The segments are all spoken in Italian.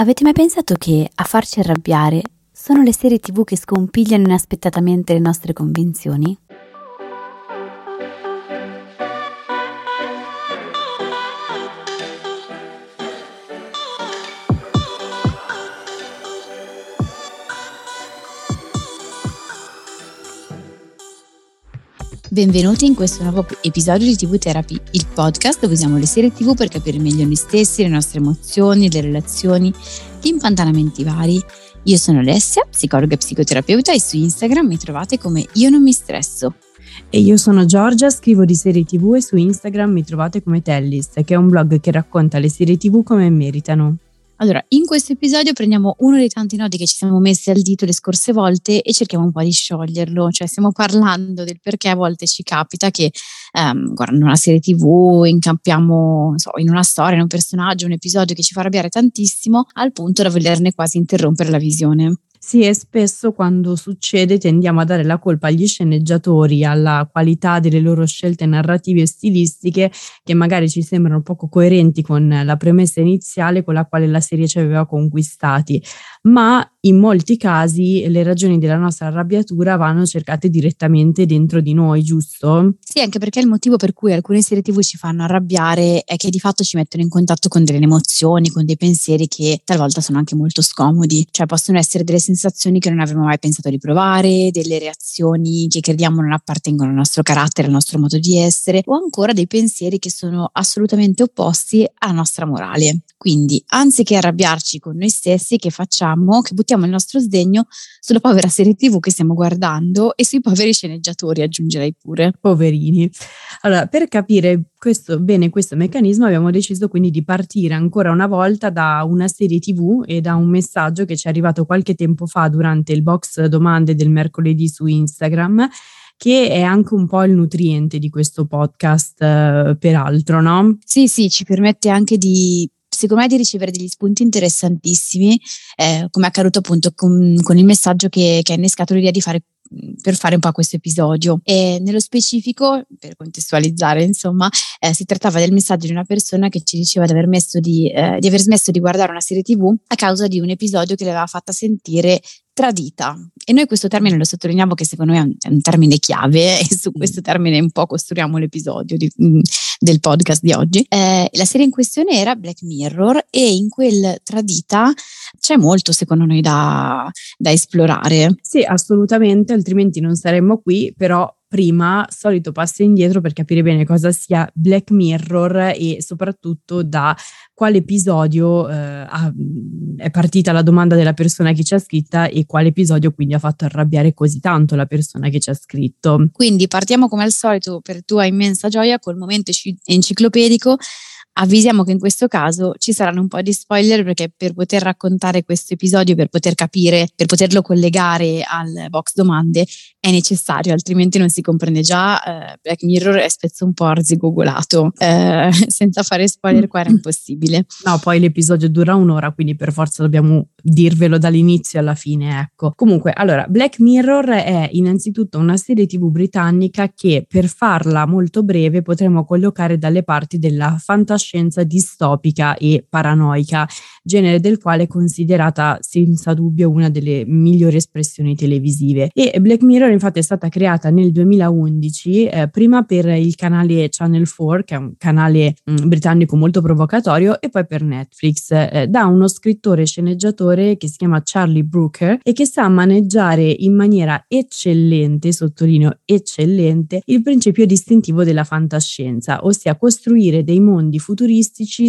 Avete mai pensato che a farci arrabbiare sono le serie TV che scompigliano inaspettatamente le nostre convinzioni? Benvenuti in questo nuovo episodio di TV Therapy, il podcast dove usiamo le serie TV per capire meglio noi stessi, le nostre emozioni, le relazioni, gli impantanamenti vari. Io sono Alessia, psicologa e psicoterapeuta e su Instagram mi trovate come Io non mi stresso. E io sono Giorgia, scrivo di serie TV e su Instagram mi trovate come Tellis, che è un blog che racconta le serie TV come meritano. Allora, in questo episodio prendiamo uno dei tanti nodi che ci siamo messi al dito le scorse volte e cerchiamo un po' di scioglierlo, cioè stiamo parlando del perché a volte ci capita che um, guardando una serie tv incampiamo so, in una storia, in un personaggio, un episodio che ci fa arrabbiare tantissimo al punto da volerne quasi interrompere la visione. Sì, e spesso quando succede tendiamo a dare la colpa agli sceneggiatori, alla qualità delle loro scelte narrative e stilistiche che magari ci sembrano poco coerenti con la premessa iniziale con la quale la serie ci aveva conquistati, ma in molti casi le ragioni della nostra arrabbiatura vanno cercate direttamente dentro di noi, giusto? Sì, anche perché il motivo per cui alcune serie TV ci fanno arrabbiare è che di fatto ci mettono in contatto con delle emozioni, con dei pensieri che talvolta sono anche molto scomodi, cioè possono essere delle sensazioni che non avremmo mai pensato di provare, delle reazioni che crediamo non appartengono al nostro carattere, al nostro modo di essere, o ancora dei pensieri che sono assolutamente opposti alla nostra morale. Quindi, anziché arrabbiarci con noi stessi, che facciamo? Che buttiamo il nostro sdegno sulla povera serie TV che stiamo guardando e sui poveri sceneggiatori, aggiungerei pure. Poverini. Allora, per capire questo, bene questo meccanismo abbiamo deciso quindi di partire ancora una volta da una serie TV e da un messaggio che ci è arrivato qualche tempo fa durante il box domande del mercoledì su Instagram che è anche un po' il nutriente di questo podcast, eh, peraltro, no? Sì, sì, ci permette anche di secondo me di ricevere degli spunti interessantissimi, eh, come è accaduto appunto con, con il messaggio che, che ha innescato l'idea di fare per fare un po' questo episodio. E nello specifico, per contestualizzare, insomma, eh, si trattava del messaggio di una persona che ci diceva di aver, di, eh, di aver smesso di guardare una serie TV a causa di un episodio che le aveva fatta sentire tradita. E noi questo termine lo sottolineiamo che secondo me è un, è un termine chiave e su questo termine un po' costruiamo l'episodio di, mm, del podcast di oggi. Eh, la serie in questione era Black Mirror e in quel tradita c'è molto secondo noi da, da esplorare. Sì, assolutamente, altrimenti non saremmo qui, però prima, solito passo indietro per capire bene cosa sia Black Mirror e soprattutto da quale episodio eh, ha, è partita la domanda della persona che ci ha scritta e quale episodio quindi ha fatto arrabbiare così tanto la persona che ci ha scritto. Quindi partiamo come al solito per tua immensa gioia col momento enciclopedico avvisiamo che in questo caso ci saranno un po' di spoiler perché per poter raccontare questo episodio, per poter capire, per poterlo collegare al box domande è necessario, altrimenti non si comprende già. Eh, Black Mirror è spesso un po' arzigogolato, eh, senza fare spoiler qua era impossibile. No, poi l'episodio dura un'ora, quindi per forza dobbiamo dirvelo dall'inizio alla fine, ecco. Comunque, allora, Black Mirror è innanzitutto una serie TV britannica che per farla molto breve potremmo collocare dalle parti della fantascienza distopica e paranoica, genere del quale è considerata senza dubbio una delle migliori espressioni televisive. E Black Mirror infatti è stata creata nel 2011, eh, prima per il canale Channel 4, che è un canale mh, mm, britannico molto provocatorio, e poi per Netflix, eh, da uno scrittore sceneggiatore che si chiama Charlie Brooker e che sa maneggiare in maniera eccellente, sottolineo eccellente, il principio distintivo della fantascienza, ossia costruire dei mondi futuristici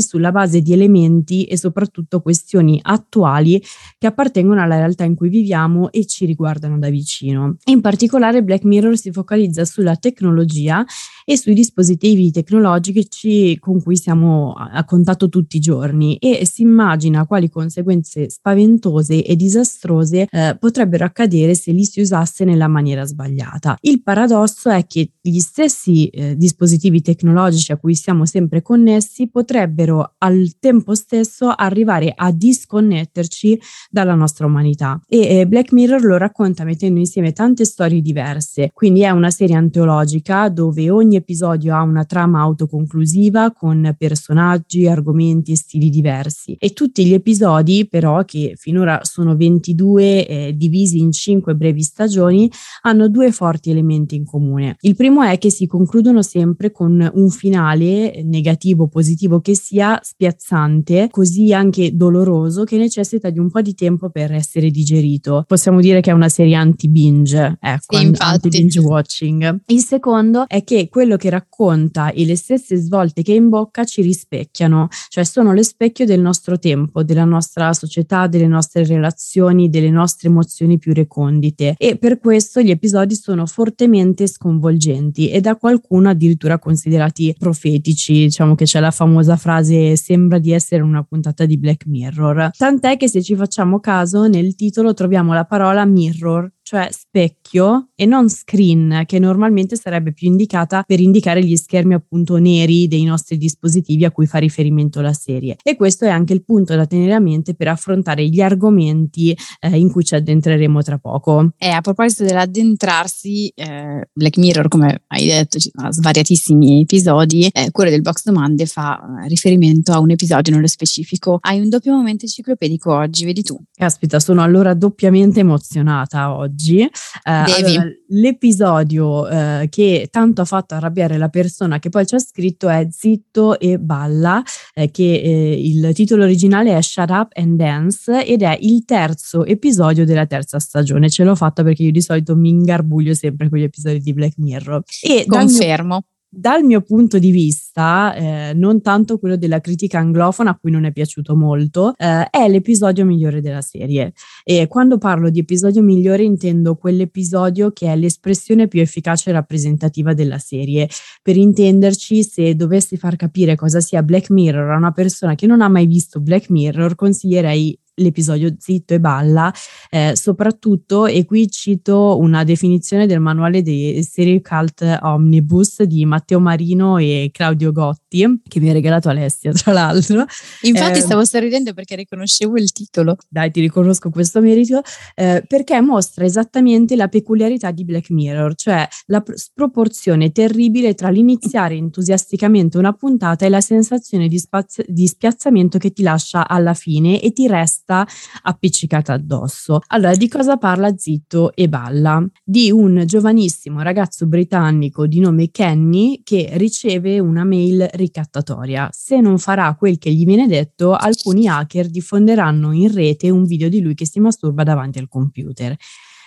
sulla base di elementi e soprattutto questioni attuali che appartengono alla realtà in cui viviamo e ci riguardano da vicino. In particolare Black Mirror si focalizza sulla tecnologia e sui dispositivi tecnologici con cui siamo a contatto tutti i giorni. E si immagina quali conseguenze spaventose e disastrose eh, potrebbero accadere se li si usasse nella maniera sbagliata. Il paradosso è che gli stessi eh, dispositivi tecnologici a cui siamo sempre connessi potrebbero al tempo stesso arrivare a disconnetterci dalla nostra umanità. E eh, Black Mirror lo racconta mettendo insieme tante storie diverse, quindi è una serie antologica dove ogni episodio ha una trama autoconclusiva con personaggi, argomenti e stili diversi e tutti gli episodi però che finora sono 22 eh, divisi in 5 brevi stagioni hanno due forti elementi in comune. Il primo è che si concludono sempre con un finale negativo o positivo che sia spiazzante, così anche doloroso che necessita di un po' di tempo per essere digerito. Possiamo dire che è una serie anti-binge, ecco, sì, anti-binge watching. Il secondo è che quello che racconta e le stesse svolte che imbocca ci rispecchiano, cioè sono lo specchio del nostro tempo, della nostra società, delle nostre relazioni, delle nostre emozioni più recondite. E per questo gli episodi sono fortemente sconvolgenti e da qualcuno addirittura considerati profetici, diciamo che c'è la famosa frase sembra di essere una puntata di Black Mirror. Tant'è che se ci facciamo caso nel titolo troviamo la parola mirror, cioè specchio e non screen, che normalmente sarebbe più indicata per indicare gli schermi appunto neri dei nostri dispositivi a cui fa riferimento la serie. E questo è anche il punto da tenere a mente per affrontare gli argomenti eh, in cui ci addentreremo tra poco. E a proposito dell'addentrarsi, eh, Black Mirror, come hai detto, ci sono svariatissimi episodi, eh, quello del box domande fa eh, riferimento a un episodio nello specifico. Hai un doppio momento enciclopedico oggi, vedi tu. Caspita, sono allora doppiamente emozionata oggi oggi. Eh, allora, l'episodio eh, che tanto ha fatto arrabbiare la persona che poi ci ha scritto è Zitto e Balla, eh, che eh, il titolo originale è Shut Up and Dance ed è il terzo episodio della terza stagione. Ce l'ho fatta perché io di solito mi ingarbuglio sempre con gli episodi di Black Mirror. E Confermo dal mio punto di vista, eh, non tanto quello della critica anglofona a cui non è piaciuto molto, eh, è l'episodio migliore della serie. E quando parlo di episodio migliore intendo quell'episodio che è l'espressione più efficace e rappresentativa della serie. Per intenderci, se dovessi far capire cosa sia Black Mirror a una persona che non ha mai visto Black Mirror, consiglierei l'episodio Zitto e Balla, eh, soprattutto, e qui cito una definizione del manuale dei serie cult omnibus di Matteo Marino e Claudio Gotti, che mi ha regalato Alessia, tra l'altro. Infatti eh, stavo sorridendo perché riconoscevo il titolo. Dai, ti riconosco questo merito, eh, perché mostra esattamente la peculiarità di Black Mirror, cioè la sproporzione terribile tra l'iniziare entusiasticamente una puntata e la sensazione di, spazio, di spiazzamento che ti lascia alla fine e ti resta testa appiccicata addosso. Allora, di cosa parla Zitto e Balla? Di un giovanissimo ragazzo britannico di nome Kenny che riceve una mail ricattatoria. Se non farà quel che gli viene detto, alcuni hacker diffonderanno in rete un video di lui che si masturba davanti al computer.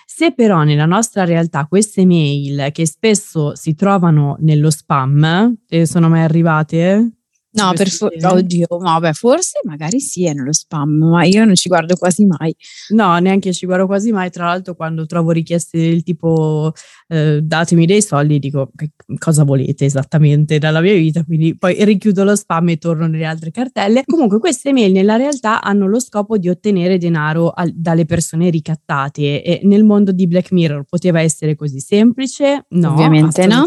Se però nella nostra realtà queste mail, che spesso si trovano nello spam, te sono mai arrivate? No, per for- oddio, vabbè, forse magari sì, è nello spam, ma io non ci guardo quasi mai. No, neanche ci guardo quasi mai. Tra l'altro, quando trovo richieste del tipo eh, datemi dei soldi, dico che cosa volete esattamente dalla mia vita. Quindi poi richiudo lo spam e torno nelle altre cartelle. Comunque, queste mail nella realtà hanno lo scopo di ottenere denaro al- dalle persone ricattate. E nel mondo di Black Mirror poteva essere così semplice? No, ovviamente no.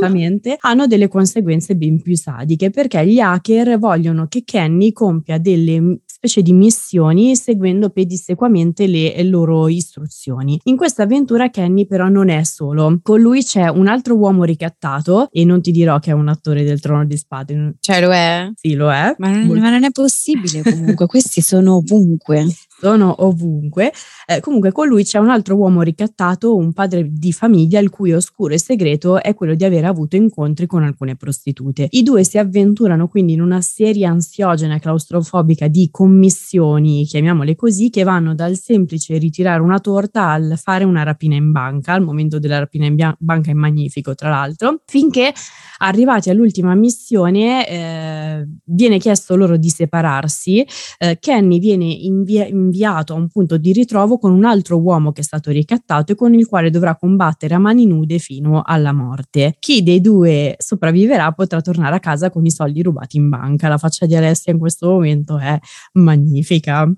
Hanno delle conseguenze ben più sadiche perché gli hacker vogliono che Kenny compia delle specie di missioni seguendo pedissequamente le loro istruzioni. In questa avventura Kenny però non è solo, con lui c'è un altro uomo ricattato e non ti dirò che è un attore del Trono di Spade. Cioè lo è? Sì, lo è. Ma non, ma non è possibile comunque, questi sono ovunque sono ovunque. Eh, comunque con lui c'è un altro uomo ricattato, un padre di famiglia il cui oscuro e segreto è quello di aver avuto incontri con alcune prostitute. I due si avventurano quindi in una serie ansiogena e claustrofobica di commissioni, chiamiamole così, che vanno dal semplice ritirare una torta al fare una rapina in banca, al momento della rapina in bia- banca è magnifico tra l'altro, finché arrivati all'ultima missione eh, viene chiesto loro di separarsi, eh, Kenny viene invia- inviato a un punto di ritrovo con un altro uomo che è stato ricattato e con il quale dovrà combattere a mani nude fino alla morte. Chi dei due sopravviverà potrà tornare a casa con i soldi rubati in banca. La faccia di Alessia in questo momento è magnifica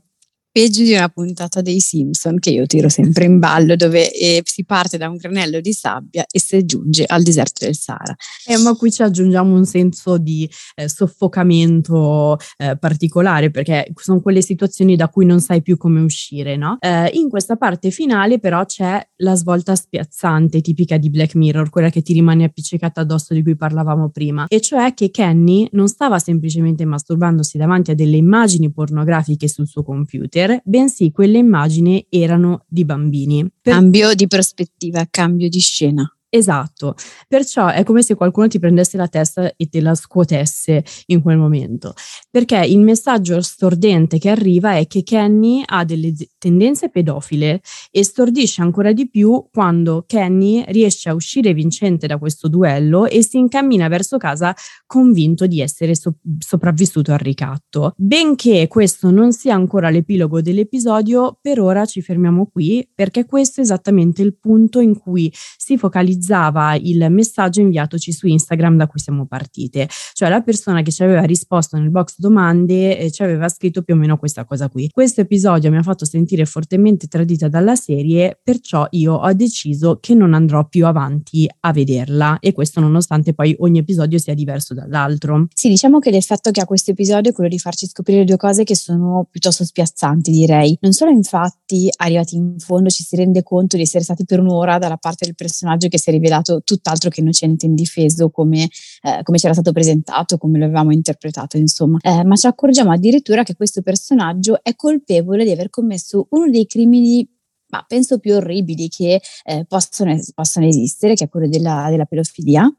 peggio di una puntata dei Simpson che io tiro sempre in ballo dove eh, si parte da un granello di sabbia e si giunge al deserto del Sahara. Eh, ma qui ci aggiungiamo un senso di eh, soffocamento eh, particolare perché sono quelle situazioni da cui non sai più come uscire, no? Eh, in questa parte finale però c'è la svolta spiazzante tipica di Black Mirror, quella che ti rimane appiccicata addosso di cui parlavamo prima, e cioè che Kenny non stava semplicemente masturbandosi davanti a delle immagini pornografiche sul suo computer, computer, bensì quelle immagini erano di bambini. Per... Cambio di prospettiva, cambio di scena. Esatto, perciò è come se qualcuno ti prendesse la testa e te la scuotesse in quel momento, perché il messaggio stordente che arriva è che Kenny ha delle tendenze pedofile e stordisce ancora di più quando Kenny riesce a uscire vincente da questo duello e si incammina verso casa convinto di essere so- sopravvissuto al ricatto. Benché questo non sia ancora l'epilogo dell'episodio, per ora ci fermiamo qui perché questo è esattamente il punto in cui si focalizza utilizzava il messaggio inviatoci su Instagram da cui siamo partite. Cioè la persona che ci aveva risposto nel box domande eh, ci aveva scritto più o meno questa cosa qui. Questo episodio mi ha fatto sentire fortemente tradita dalla serie, perciò io ho deciso che non andrò più avanti a vederla e questo nonostante poi ogni episodio sia diverso dall'altro. Sì, diciamo che l'effetto che ha questo episodio è quello di farci scoprire due cose che sono piuttosto spiazzanti, direi. Non solo infatti arrivati in fondo ci si rende conto di essere stati per un'ora dalla parte del personaggio che si è rivelato tutt'altro che innocente indifeso come, eh, come c'era stato presentato, come lo avevamo interpretato, insomma. Eh, ma ci accorgiamo addirittura che questo personaggio è colpevole di aver commesso uno dei crimini ma penso più orribili che eh, possono, possono, esistere, che è quello della, della pedofilia,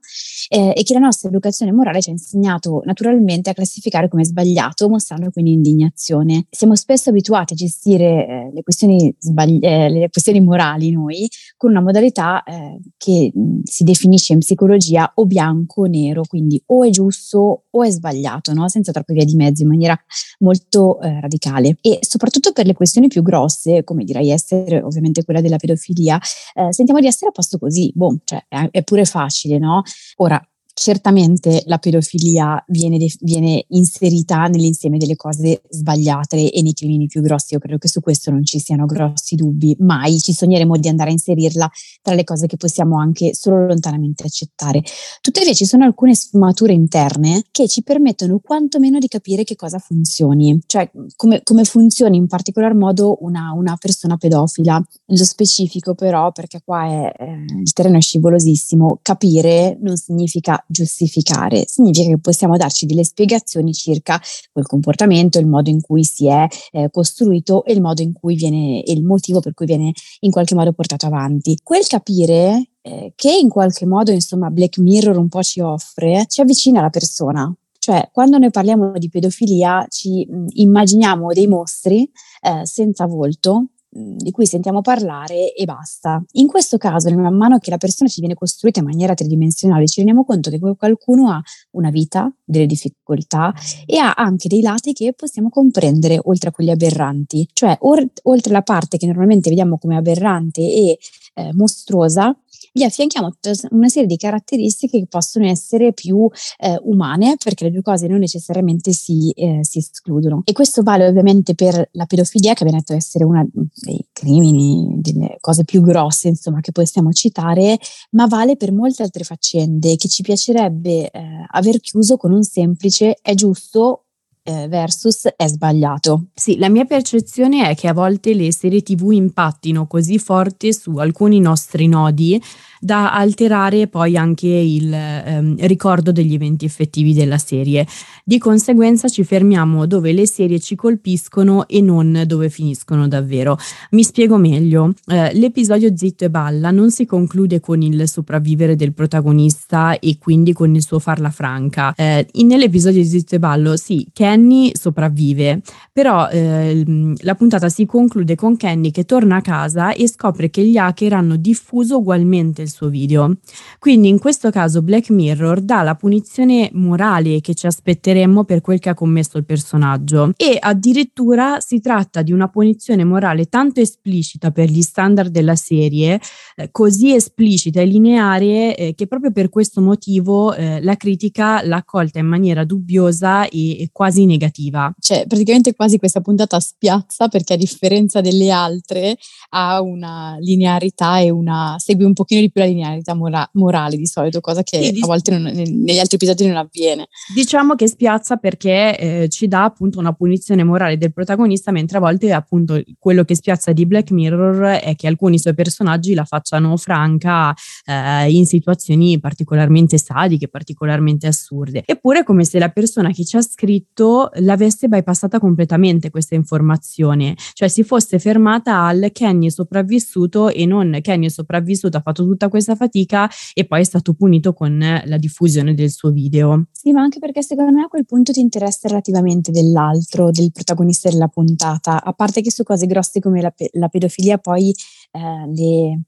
eh, e che la nostra educazione morale ci ha insegnato naturalmente a classificare come sbagliato, mostrando quindi indignazione. Siamo spesso abituati a gestire eh, le, questioni sbagli- eh, le, questioni morali noi con una modalità eh, che si definisce in psicologia o bianco o nero, quindi o è giusto o è sbagliato, no? senza troppe vie di mezzo, in maniera molto eh, radicale. E soprattutto per le questioni più grosse, come direi essere ovviamente quella della pedofilia, eh, sentiamo di essere a posto così, boh, cioè è, è pure facile, no? Ora, certamente la pedofilia viene, viene, inserita nell'insieme delle cose sbagliate e nei crimini più grossi. Io credo che su questo non ci siano grossi dubbi. Mai ci sogneremo di andare a inserirla tra le cose che possiamo anche solo lontanamente accettare. Tuttavia ci sono alcune sfumature interne che ci permettono quantomeno di capire che cosa funzioni, cioè come, come funzioni in particolar modo una, una, persona pedofila. Nello specifico però, perché qua è, eh, il terreno è scivolosissimo, capire non significa giustificare, significa che possiamo darci delle spiegazioni circa quel comportamento, il modo in cui si è eh, costruito e il modo in cui viene, e il motivo per cui viene in qualche modo portato avanti. Quel capire eh, che in qualche modo, insomma, Black Mirror un po' ci offre, ci avvicina alla persona, cioè, quando noi parliamo di pedofilia, ci mh, immaginiamo dei mostri eh, senza volto di cui sentiamo parlare e basta. In questo caso, man mano che la persona ci viene costruita in maniera tridimensionale, ci rendiamo conto che qualcuno ha una vita, delle difficoltà e ha anche dei lati che possiamo comprendere oltre a quelli aberranti. Cioè, or- oltre la parte che normalmente vediamo come aberrante e eh, mostruosa, gli affianchiamo una serie di caratteristiche che possono essere più eh, umane, perché le due cose non necessariamente si, eh, si, escludono. E questo vale ovviamente per la pedofilia, che abbiamo detto essere uno dei crimini, delle cose più grosse, insomma, che possiamo citare, ma vale per molte altre faccende che ci piacerebbe eh, aver chiuso con un semplice è giusto eh, versus è sbagliato. Sì, la mia percezione è che a volte le serie TV impattino così forte su alcuni nostri nodi da alterare poi anche il ehm, ricordo degli eventi effettivi della serie. Di conseguenza ci fermiamo dove le serie ci colpiscono e non dove finiscono davvero. Mi spiego meglio. Eh, l'episodio Zitto e Balla non si conclude con il sopravvivere del protagonista e quindi con il suo farla franca. Eh, nell'episodio di Zitto e Ballo, sì, Kenny sopravvive, però eh, la puntata si conclude con Kenny che torna a casa e scopre che gli hacker hanno diffuso ugualmente il suo video. Quindi in questo caso Black Mirror dà la punizione morale che ci aspetteremmo per quel che ha commesso il personaggio e addirittura si tratta di una punizione morale tanto esplicita per gli standard della serie, eh, così esplicita e lineare eh, che proprio per questo motivo eh, la critica l'ha accolta in maniera dubbiosa e, e quasi negativa. Cioè praticamente quasi questa puntata spiazza perché a differenza delle altre ha una linearità e una segue un pochino di più la linearità mora- morale di solito, cosa che sì, a volte non, negli altri episodi non avviene. Diciamo che spiazza perché eh, ci dà appunto una punizione morale del protagonista, mentre a volte appunto quello che spiazza di Black Mirror è che alcuni suoi personaggi la facciano franca eh, in situazioni particolarmente sadiche, particolarmente assurde. Eppure è come se la persona che ci ha scritto l'avesse bypassata completamente questa informazione, cioè si fosse fermata al Kenny sopravvissuto e non Kenny sopravvissuto, ha fatto tutta questa fatica e poi è stato punito con la diffusione del suo video. Sì, ma anche perché secondo me a quel punto ti interessa relativamente dell'altro, del protagonista della puntata, a parte che su cose grosse come la, la pedofilia poi eh, le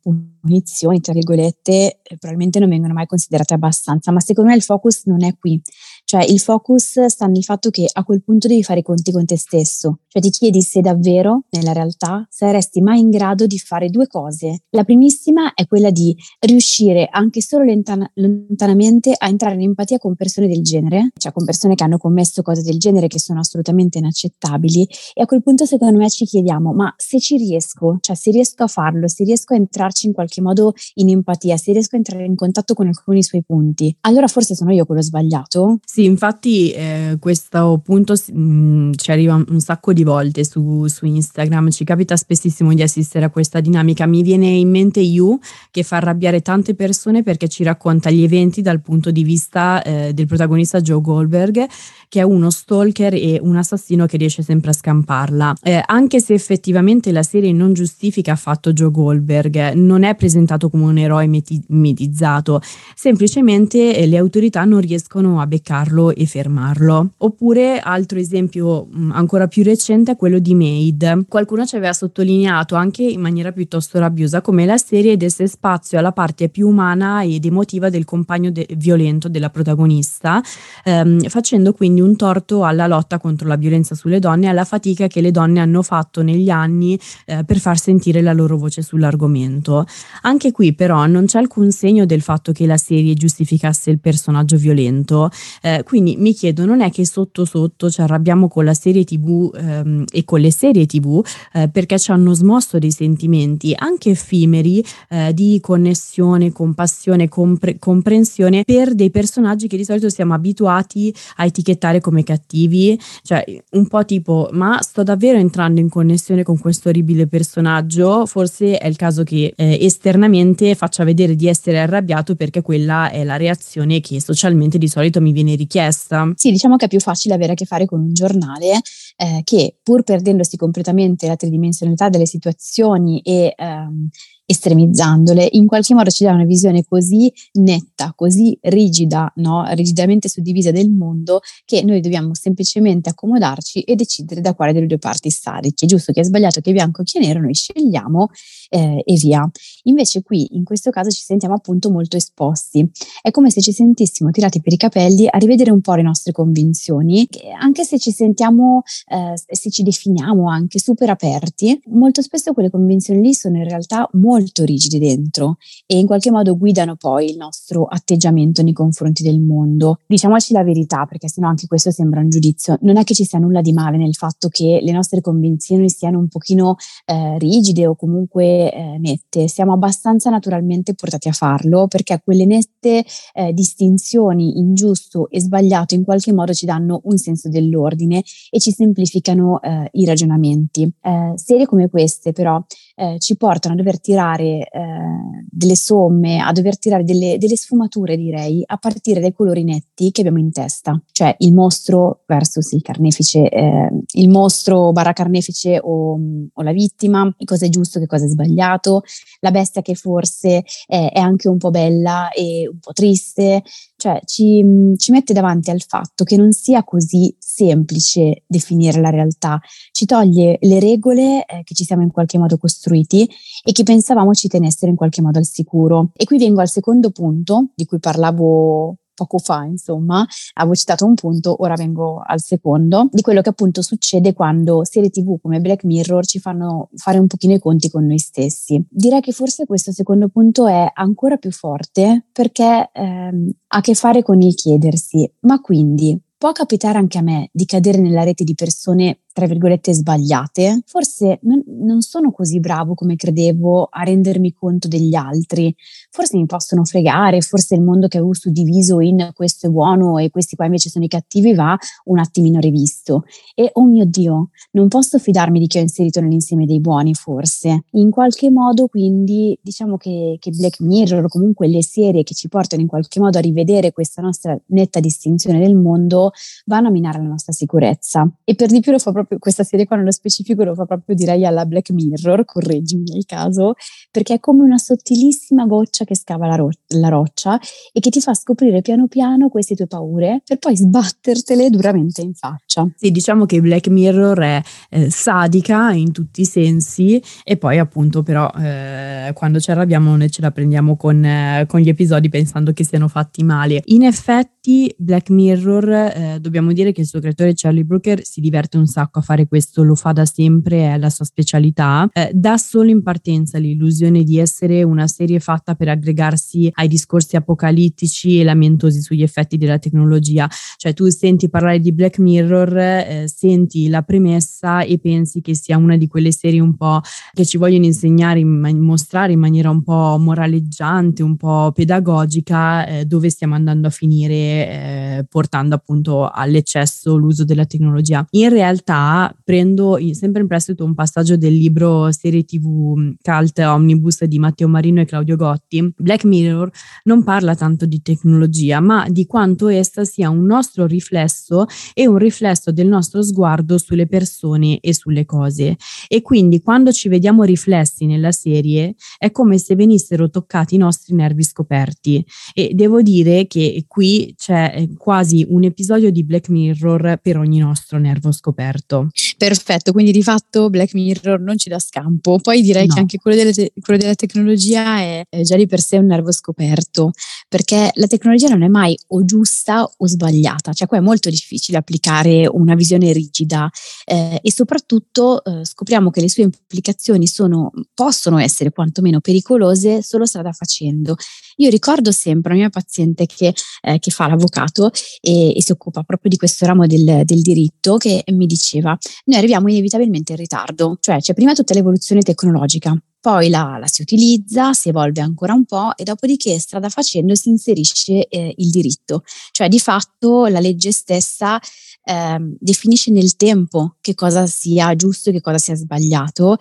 punizioni, tra virgolette, eh, probabilmente non vengono mai considerate abbastanza, ma secondo me il focus non è qui. Cioè il focus sta nel fatto che a quel punto devi fare i conti con te stesso, cioè ti chiedi se davvero nella realtà saresti mai in grado di fare due cose. La primissima è quella di riuscire anche solo lontana- lontanamente a entrare in empatia con persone del genere, cioè con persone che hanno commesso cose del genere che sono assolutamente inaccettabili e a quel punto secondo me ci chiediamo ma se ci riesco, cioè se riesco a farlo, se riesco a entrarci in qualche modo in empatia, se riesco a entrare in contatto con alcuni suoi punti, allora forse sono io quello sbagliato? Sì, infatti eh, questo punto mh, mm, ci arriva un sacco di volte su, su, Instagram, ci capita spessissimo di assistere a questa dinamica. Mi viene in mente You che fa arrabbiare tante persone perché ci racconta gli eventi dal punto di vista eh, del protagonista Joe Goldberg, che è uno stalker e un assassino che riesce sempre a scamparla. Eh, anche se effettivamente la serie non giustifica affatto Joe Goldberg, non è presentato come un eroe mitizzato, semplicemente eh, le autorità non riescono a arrestarlo e fermarlo. Oppure altro esempio mm, ancora più recente è quello di Made. Qualcuno ci aveva sottolineato anche in maniera piuttosto rabbiosa come la serie desse spazio alla parte più umana ed emotiva del compagno de- violento della protagonista, ehm, facendo quindi un torto alla lotta contro la violenza sulle donne e alla fatica che le donne hanno fatto negli anni eh, per far sentire la loro voce sull'argomento. Anche qui però non c'è alcun segno del fatto che la serie giustificasse il personaggio violento, eh, quindi mi chiedo, non è che sotto sotto ci arrabbiamo con la serie tv ehm, e con le serie tv eh, perché ci hanno smosso dei sentimenti anche effimeri eh, di connessione, compassione, compre- comprensione per dei personaggi che di solito siamo abituati a etichettare come cattivi, cioè un po' tipo ma sto davvero entrando in connessione con questo orribile personaggio, forse è il caso che eh, esternamente faccia vedere di essere arrabbiato perché quella è la reazione che socialmente di solito mi viene richiesta. Sì, diciamo che è più facile avere a che fare con un giornale eh, che pur perdendosi completamente la tridimensionalità delle situazioni e ehm, estremizzandole, in qualche modo ci dà una visione così netta, così rigida, no? rigidamente suddivisa del mondo, che noi dobbiamo semplicemente accomodarci e decidere da quale delle due parti stare. Chi è giusto, chi è sbagliato, chi è bianco, chi è nero, noi scegliamo eh, e via. Invece qui, in questo caso, ci sentiamo appunto molto esposti. È come se ci sentissimo tirati per i capelli a rivedere un po' le nostre convinzioni, anche se ci sentiamo, eh, se ci definiamo anche super aperti, molto spesso quelle convinzioni lì sono in realtà molto molto rigidi dentro e in qualche modo guidano poi il nostro atteggiamento nei confronti del mondo. Diciamoci la verità, perché sennò anche questo sembra un giudizio. Non è che ci sia nulla di male nel fatto che le nostre convinzioni siano un pochino eh, rigide o comunque eh, nette. Siamo abbastanza naturalmente portati a farlo perché quelle nette eh, distinzioni in giusto e sbagliato in qualche modo ci danno un senso dell'ordine e ci semplificano eh, i ragionamenti. Eh, serie come queste però eh, ci portano a dover tirare eh, delle somme, a dover tirare delle, delle, sfumature, direi, a partire dai colori netti che abbiamo in testa, cioè il mostro versus il carnefice, eh, il mostro barra carnefice o, o, la vittima, che cosa è giusto, che cosa è sbagliato, la bestia che forse è, è anche un po' bella e un po' triste, cioè ci, ci, mette davanti al fatto che non sia così semplice definire la realtà, ci toglie le regole eh, che ci siamo in qualche modo costruiti e che pensavamo ci tenessero in qualche modo al sicuro. E qui vengo al secondo punto di cui parlavo poco fa, insomma, avevo citato un punto, ora vengo al secondo, di quello che appunto succede quando serie TV come Black Mirror ci fanno fare un pochino i conti con noi stessi. Direi che forse questo secondo punto è ancora più forte perché ehm, ha a che fare con il chiedersi, ma quindi può capitare anche a me di cadere nella rete di persone tra virgolette sbagliate, forse non, sono così bravo come credevo a rendermi conto degli altri, forse mi possono fregare, forse il mondo che avevo suddiviso in questo è buono e questi qua invece sono i cattivi va un attimino rivisto. E oh mio Dio, non posso fidarmi di chi ho inserito nell'insieme dei buoni forse. In qualche modo quindi diciamo che, che Black Mirror comunque le serie che ci portano in qualche modo a rivedere questa nostra netta distinzione del mondo vanno a minare la nostra sicurezza. E per di più lo fa proprio proprio questa serie qua nello specifico lo fa proprio direi alla Black Mirror, correggimi nel caso, perché è come una sottilissima goccia che scava la, ro- la roccia e che ti fa scoprire piano piano queste tue paure per poi sbattertele duramente in faccia. Sì, diciamo che Black Mirror è eh, sadica in tutti i sensi e poi appunto però eh, quando ci arrabbiamo noi ce la prendiamo con, eh, con, gli episodi pensando che siano fatti male. In effetti Black Mirror, eh, dobbiamo dire che il suo creatore Charlie Brooker si diverte un sacco a fare questo, lo fa da sempre, è la sua specialità, eh, dà solo in partenza l'illusione di essere una serie fatta per aggregarsi ai discorsi apocalittici e lamentosi sugli effetti della tecnologia. Cioè tu senti parlare di Black Mirror, eh, senti la premessa e pensi che sia una di quelle serie un po' che ci vogliono insegnare, in, mostrare in maniera un po' moraleggiante, un po' pedagogica eh, dove stiamo andando a finire eh, portando appunto all'eccesso l'uso della tecnologia. In realtà prendo sempre in prestito un passaggio del libro serie tv mm, Cult Omnibus di Matteo Marino e Claudio Gotti. Black Mirror non parla tanto di tecnologia, ma di quanto essa sia un nostro riflesso e un riflesso del nostro sguardo sulle persone e sulle cose. E quindi quando ci vediamo riflessi nella serie è come se venissero toccati i nostri nervi scoperti. E devo dire che qui c'è eh, quasi un episodio di Black Mirror per ogni nostro nervo scoperto perfetto. Perfetto, quindi di fatto Black Mirror non ci dà scampo. Poi direi no. che anche quello, te- quello, della tecnologia è, è già di per sé un nervo scoperto, perché la tecnologia non è mai o giusta o sbagliata, cioè qua è molto difficile applicare una visione rigida eh, e soprattutto eh, scopriamo che le sue implicazioni sono, possono essere quantomeno pericolose solo strada facendo. Io ricordo sempre la mia paziente che, eh, che fa l'avvocato e, e, si occupa proprio di questo ramo del, del diritto che mi diceva noi arriviamo inevitabilmente in ritardo, cioè c'è prima tutta l'evoluzione tecnologica, poi la, la, si utilizza, si evolve ancora un po' e dopodiché strada facendo si inserisce eh, il diritto, cioè di fatto la legge stessa eh, definisce nel tempo che cosa sia giusto e che cosa sia sbagliato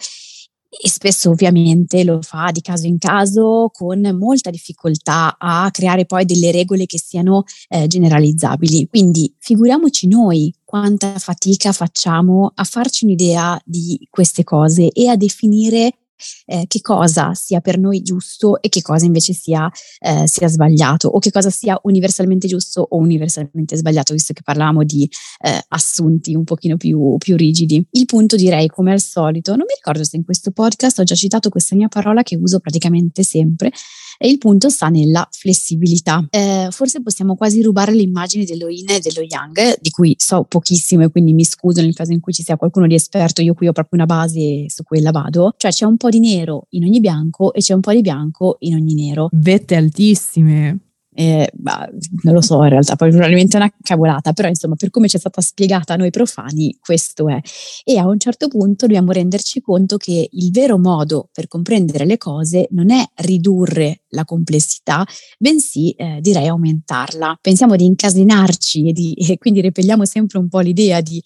e spesso ovviamente lo fa di caso in caso con molta difficoltà a creare poi delle regole che siano eh, generalizzabili. Quindi figuriamoci noi quanta fatica facciamo a farci un'idea di queste cose e a definire eh, che cosa sia per noi giusto e che cosa invece sia, eh, sia, sbagliato o che cosa sia universalmente giusto o universalmente sbagliato, visto che parlavamo di eh, assunti un pochino più, più rigidi. Il punto direi, come al solito, non mi ricordo se in questo podcast ho già citato questa mia parola che uso praticamente sempre, e il punto sta nella flessibilità. Eh, forse possiamo quasi rubare l'immagine dello yin e dello yang, di cui so pochissimo e quindi mi scuso nel caso in cui ci sia qualcuno di esperto, io qui ho proprio una base e su quella vado, cioè c'è un po' di nero in ogni bianco e c'è un po' di bianco in ogni nero. Vette altissime. Eh, bah, non lo so in realtà, poi probabilmente è una cavolata, però insomma per come ci è stata spiegata a noi profani questo è. E a un certo punto dobbiamo renderci conto che il vero modo per comprendere le cose non è ridurre la complessità, bensì eh, direi aumentarla. Pensiamo di incasinarci e, di, e, quindi repelliamo sempre un po' l'idea di,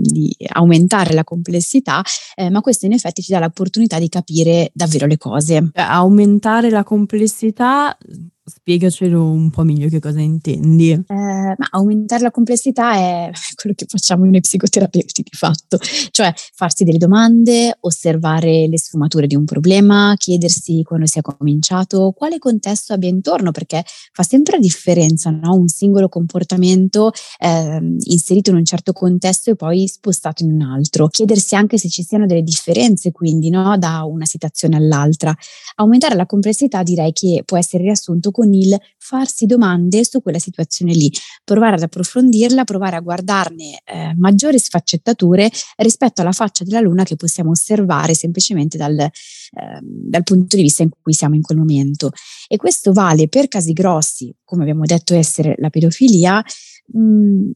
di aumentare la complessità, eh, ma questo in effetti ci dà l'opportunità di capire davvero le cose. Aumentare la complessità Spiegacelo un po' meglio che cosa intendi. Eh, ma aumentare la complessità è quello che facciamo noi psicoterapeuti di fatto, cioè farsi delle domande, osservare le sfumature di un problema, chiedersi quando si è cominciato, quale contesto abbia intorno, perché fa sempre differenza no? un singolo comportamento eh, inserito in un certo contesto e poi spostato in un altro. Chiedersi anche se ci siano delle differenze quindi no? da una situazione all'altra. Aumentare la complessità direi che può essere riassunto con il farsi domande su quella situazione lì, provare ad approfondirla, provare a guardarne eh, maggiori sfaccettature rispetto alla faccia della luna che possiamo osservare semplicemente dal, eh, dal punto di vista in cui siamo in quel momento. E questo vale per casi grossi, come abbiamo detto essere la pedofilia, mh, mm,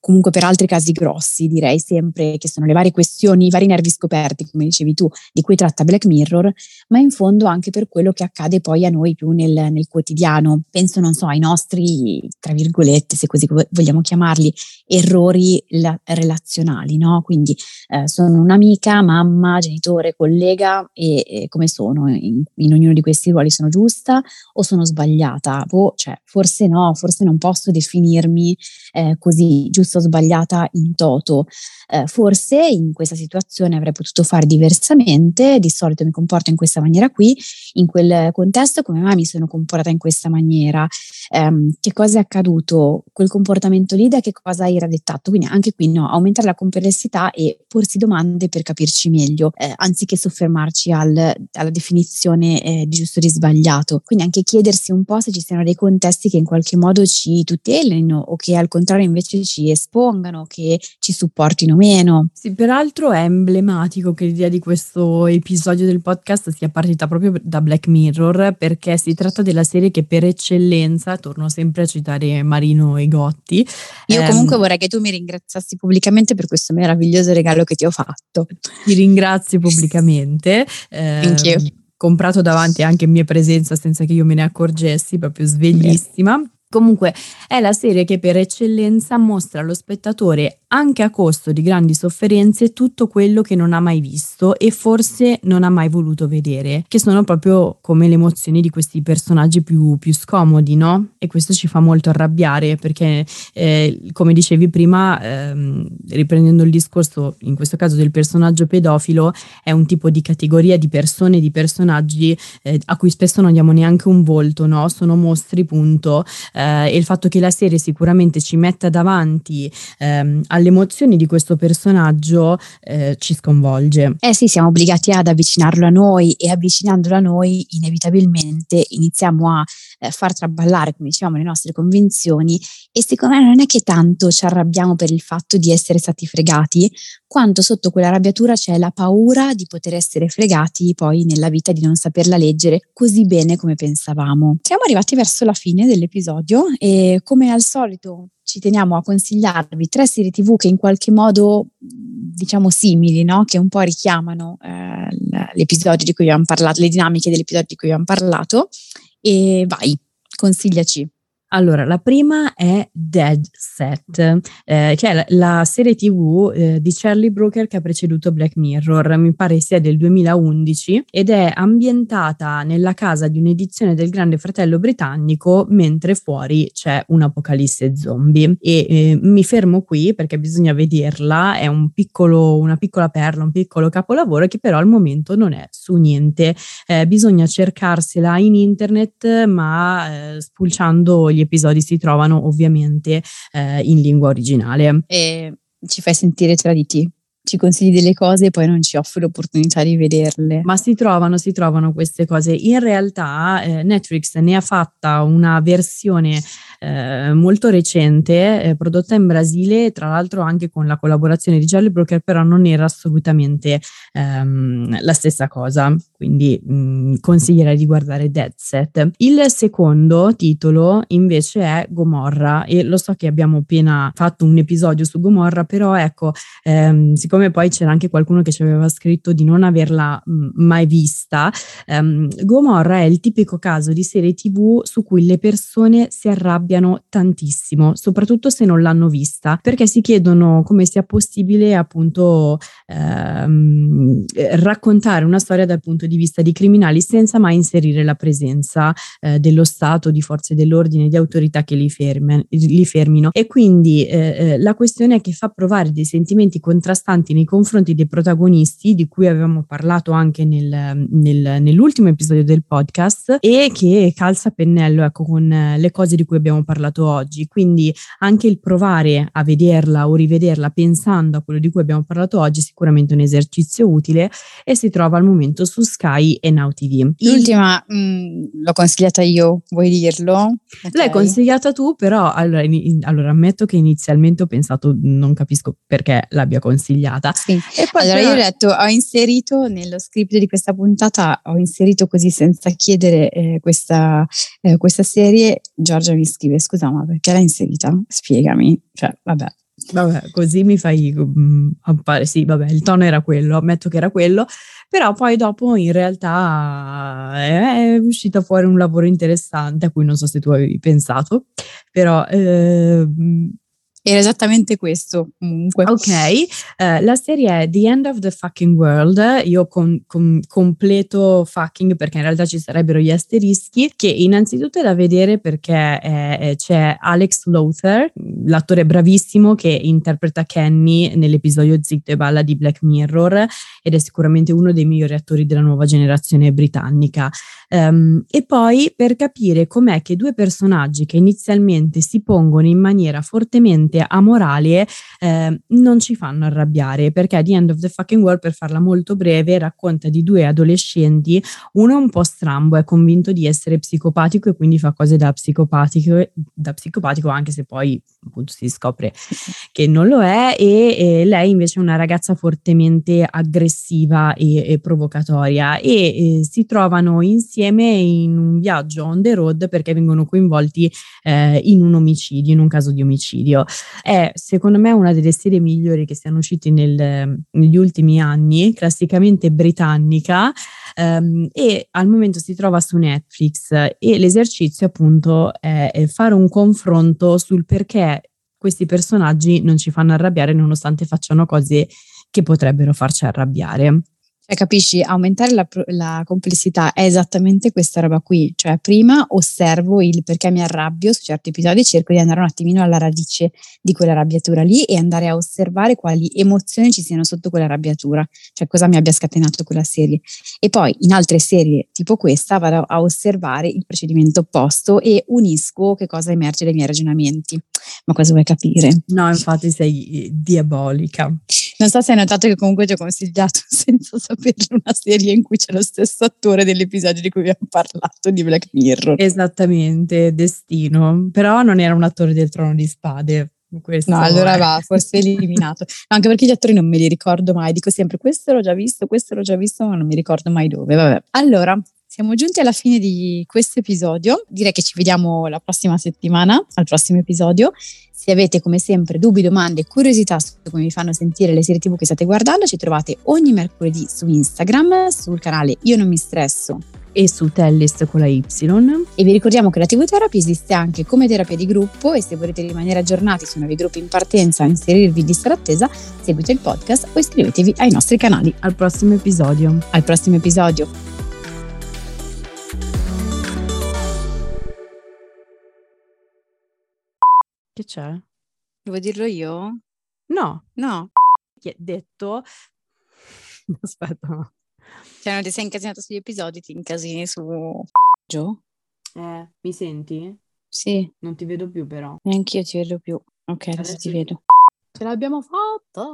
comunque per altri casi grossi, direi sempre che sono le varie questioni, i vari nervi scoperti, come dicevi tu, di cui tratta Black Mirror, ma in fondo anche per quello che accade poi a noi più nel, nel quotidiano. Penso, non so, ai nostri, tra virgolette, se così vogliamo chiamarli, errori la, relazionali, no? Quindi eh, sono un'amica, mamma, genitore, collega e, e come sono in, in, ognuno di questi ruoli? Sono giusta o sono sbagliata? Boh, cioè, forse no, forse non posso definirmi eh, così giusta o sbagliata in toto. Eh, forse in questa situazione avrei potuto fare diversamente, di solito mi comporto in questa maniera qui, in quel contesto come mai mi sono comportata in questa maniera, eh, che cosa è accaduto, quel comportamento lì da che cosa era dettato, quindi anche qui no, aumentare la complessità e porsi domande per capirci meglio, eh, anziché soffermarci al, alla definizione eh, di giusto o di sbagliato, quindi anche chiedersi un po' se ci siano dei contesti che in qualche modo ci tutelino o che al contrario invece ci espongano, che ci supportino meno. Sì, peraltro è emblematico che l'idea di questo episodio del podcast sia partita proprio da Black Mirror perché si tratta della serie che per eccellenza, torno sempre a citare Marino e Gotti. Io ehm, comunque vorrei che tu mi ringraziassi pubblicamente per questo meraviglioso regalo che ti ho fatto. Ti ringrazio pubblicamente. Thank you comprato davanti anche in mia presenza senza che io me ne accorgessi, proprio sveglissima. Comunque è la serie che per eccellenza mostra allo spettatore anche a costo di grandi sofferenze tutto quello che non ha mai visto e forse non ha mai voluto vedere, che sono proprio come le emozioni di questi personaggi più, più scomodi, no? E questo ci fa molto arrabbiare perché, eh, come dicevi prima, ehm, riprendendo il discorso, in questo caso del personaggio pedofilo, è un tipo di categoria di persone, di personaggi eh, a cui spesso non diamo neanche un volto, no? Sono mostri, punto. Eh, e il fatto che la serie sicuramente ci metta davanti ehm, alle emozioni di questo personaggio eh, ci sconvolge. Eh sì, siamo obbligati ad avvicinarlo a noi e avvicinandolo a noi inevitabilmente iniziamo a eh, far traballare, come dicevamo, le nostre convinzioni e secondo me non è che tanto ci arrabbiamo per il fatto di essere stati fregati, quanto sotto quella arrabbiatura c'è la paura di poter essere fregati poi nella vita di non saperla leggere così bene come pensavamo. Siamo arrivati verso la fine dell'episodio e come al solito ci teniamo a consigliarvi tre serie tv che in qualche modo diciamo simili, no? che un po' richiamano eh, l'episodio di cui abbiamo parlato, le dinamiche dell'episodio di cui abbiamo parlato e vai, consigliaci. Allora, la prima è Dead Set, eh, che è la, serie TV eh, di Charlie Brooker che ha preceduto Black Mirror, mi pare sia del 2011, ed è ambientata nella casa di un'edizione del Grande Fratello britannico, mentre fuori c'è un'apocalisse zombie. E eh, mi fermo qui perché bisogna vederla, è un piccolo, una piccola perla, un piccolo capolavoro che però al momento non è su niente. Eh, bisogna cercarsela in internet, ma eh, spulciando gli gli episodi si trovano ovviamente eh, in lingua originale. E ci fai sentire traditi? ci consigli delle cose e poi non ci offri l'opportunità di vederle. Ma si trovano, si trovano queste cose. In realtà eh, Netflix ne ha fatta una versione eh, molto recente, eh, prodotta in Brasile, tra l'altro anche con la collaborazione di Charlie Broker, però non era assolutamente ehm, la stessa cosa, quindi mh, mm, consiglierei di guardare Dead Set. Il secondo titolo invece è Gomorra e lo so che abbiamo appena fatto un episodio su Gomorra, però ecco, ehm, siccome poi c'era anche qualcuno che ci aveva scritto di non averla mh, mm, mai vista, ehm, Gomorra è il tipico caso di serie tv su cui le persone si arrabbiano tantissimo, soprattutto se non l'hanno vista, perché si chiedono come sia possibile appunto ehm, raccontare una storia dal punto di di vista di criminali senza mai inserire la presenza eh, dello Stato, di forze dell'ordine, di autorità che li, ferme, li fermino. E quindi eh, eh, la questione è che fa provare dei sentimenti contrastanti nei confronti dei protagonisti, di cui avevamo parlato anche nel, nel, nell'ultimo episodio del podcast, e che calza pennello ecco, con le cose di cui abbiamo parlato oggi. Quindi anche il provare a vederla o rivederla pensando a quello di cui abbiamo parlato oggi è sicuramente un esercizio utile e si trova al momento su Sky e Now TV. L'ultima mh, mm, l'ho consigliata io, vuoi dirlo? Okay. L'hai consigliata tu, però allora, in, allora, ammetto che inizialmente ho pensato, non capisco perché l'abbia consigliata. Sì. E poi allora però... io ho detto, ho inserito nello script di questa puntata, ho inserito così senza chiedere eh, questa, eh, questa serie, Giorgia mi scrive, scusa ma perché l'hai inserita? Spiegami, cioè vabbè. Vabbè, così mi fai um, appare. Sì, vabbè, il tono era quello, ammetto che era quello, però poi dopo in realtà è, è uscito fuori un lavoro interessante a cui non so se tu avevi pensato, però eh, era esattamente questo comunque. Ok, uh, la serie è The End of the Fucking World, io con, con, completo fucking perché in realtà ci sarebbero gli asterischi, che innanzitutto è da vedere perché è, c'è Alex Lothar, l'attore bravissimo che interpreta Kenny nell'episodio Zitto e Balla di Black Mirror ed è sicuramente uno dei migliori attori della nuova generazione britannica. Um, e poi per capire com'è che due personaggi che inizialmente si pongono in maniera fortemente assolutamente amorale eh, non ci fanno arrabbiare perché The End of the Fucking World, per farla molto breve, racconta di due adolescenti, uno è un po' strambo, è convinto di essere psicopatico e quindi fa cose da psicopatico, da psicopatico anche se poi appunto si scopre che non lo è e, e lei invece è una ragazza fortemente aggressiva e, e provocatoria. E, e, si trovano insieme in un viaggio on the road perché vengono coinvolti eh, in un omicidio, in un caso di omicidio è secondo me una delle serie migliori che siano uscite nel, negli ultimi anni, classicamente britannica um, e al momento si trova su Netflix e l'esercizio appunto è, è fare un confronto sul perché questi personaggi non ci fanno arrabbiare nonostante facciano cose che potrebbero farci arrabbiare. Cioè, capisci, aumentare la, la, complessità è esattamente questa roba qui. Cioè, prima osservo il perché mi arrabbio su certi episodi, cerco di andare un attimino alla radice di quella arrabbiatura lì e andare a osservare quali emozioni ci siano sotto quella arrabbiatura, cioè cosa mi abbia scatenato quella serie. E poi in altre serie tipo questa vado a osservare il procedimento opposto e unisco che cosa emerge dai miei ragionamenti. Ma cosa vuoi capire? No, infatti sei diabolica. Non so se hai notato che comunque ti ho consigliato senza saperlo una serie in cui c'è lo stesso attore dell'episodio di cui abbiamo parlato di Black Mirror. Esattamente, Destino. Però non era un attore del Trono di Spade. Questo no, allora è... va, forse eliminato. Anche perché gli attori non me li ricordo mai, dico sempre questo l'ho già visto, questo l'ho già visto, ma non mi ricordo mai dove. Vabbè. Allora, siamo giunti alla fine di questo episodio. Direi che ci vediamo la prossima settimana, al prossimo episodio. Se avete come sempre dubbi, domande, curiosità su come vi fanno sentire le serie TV che state guardando, ci trovate ogni mercoledì su Instagram, sul canale Io non mi stresso e su Tellis con la Y. E vi ricordiamo che la TV Therapy esiste anche come terapia di gruppo e se volete rimanere aggiornati su nuovi gruppi in partenza o inserirvi in lista d'attesa, seguite il podcast o iscrivetevi ai nostri canali. Al prossimo episodio. Al prossimo episodio. Che c'è? Devo dirlo io? No. No. Detto... Aspetta, no. Cioè, non ti sei incasinato sugli episodi, ti incasini su... Gio? Eh, mi senti? Sì. Non ti vedo più però. Neanch'io ti vedo più. Ok, adesso, adesso ti vedo. Ce l'abbiamo fatta!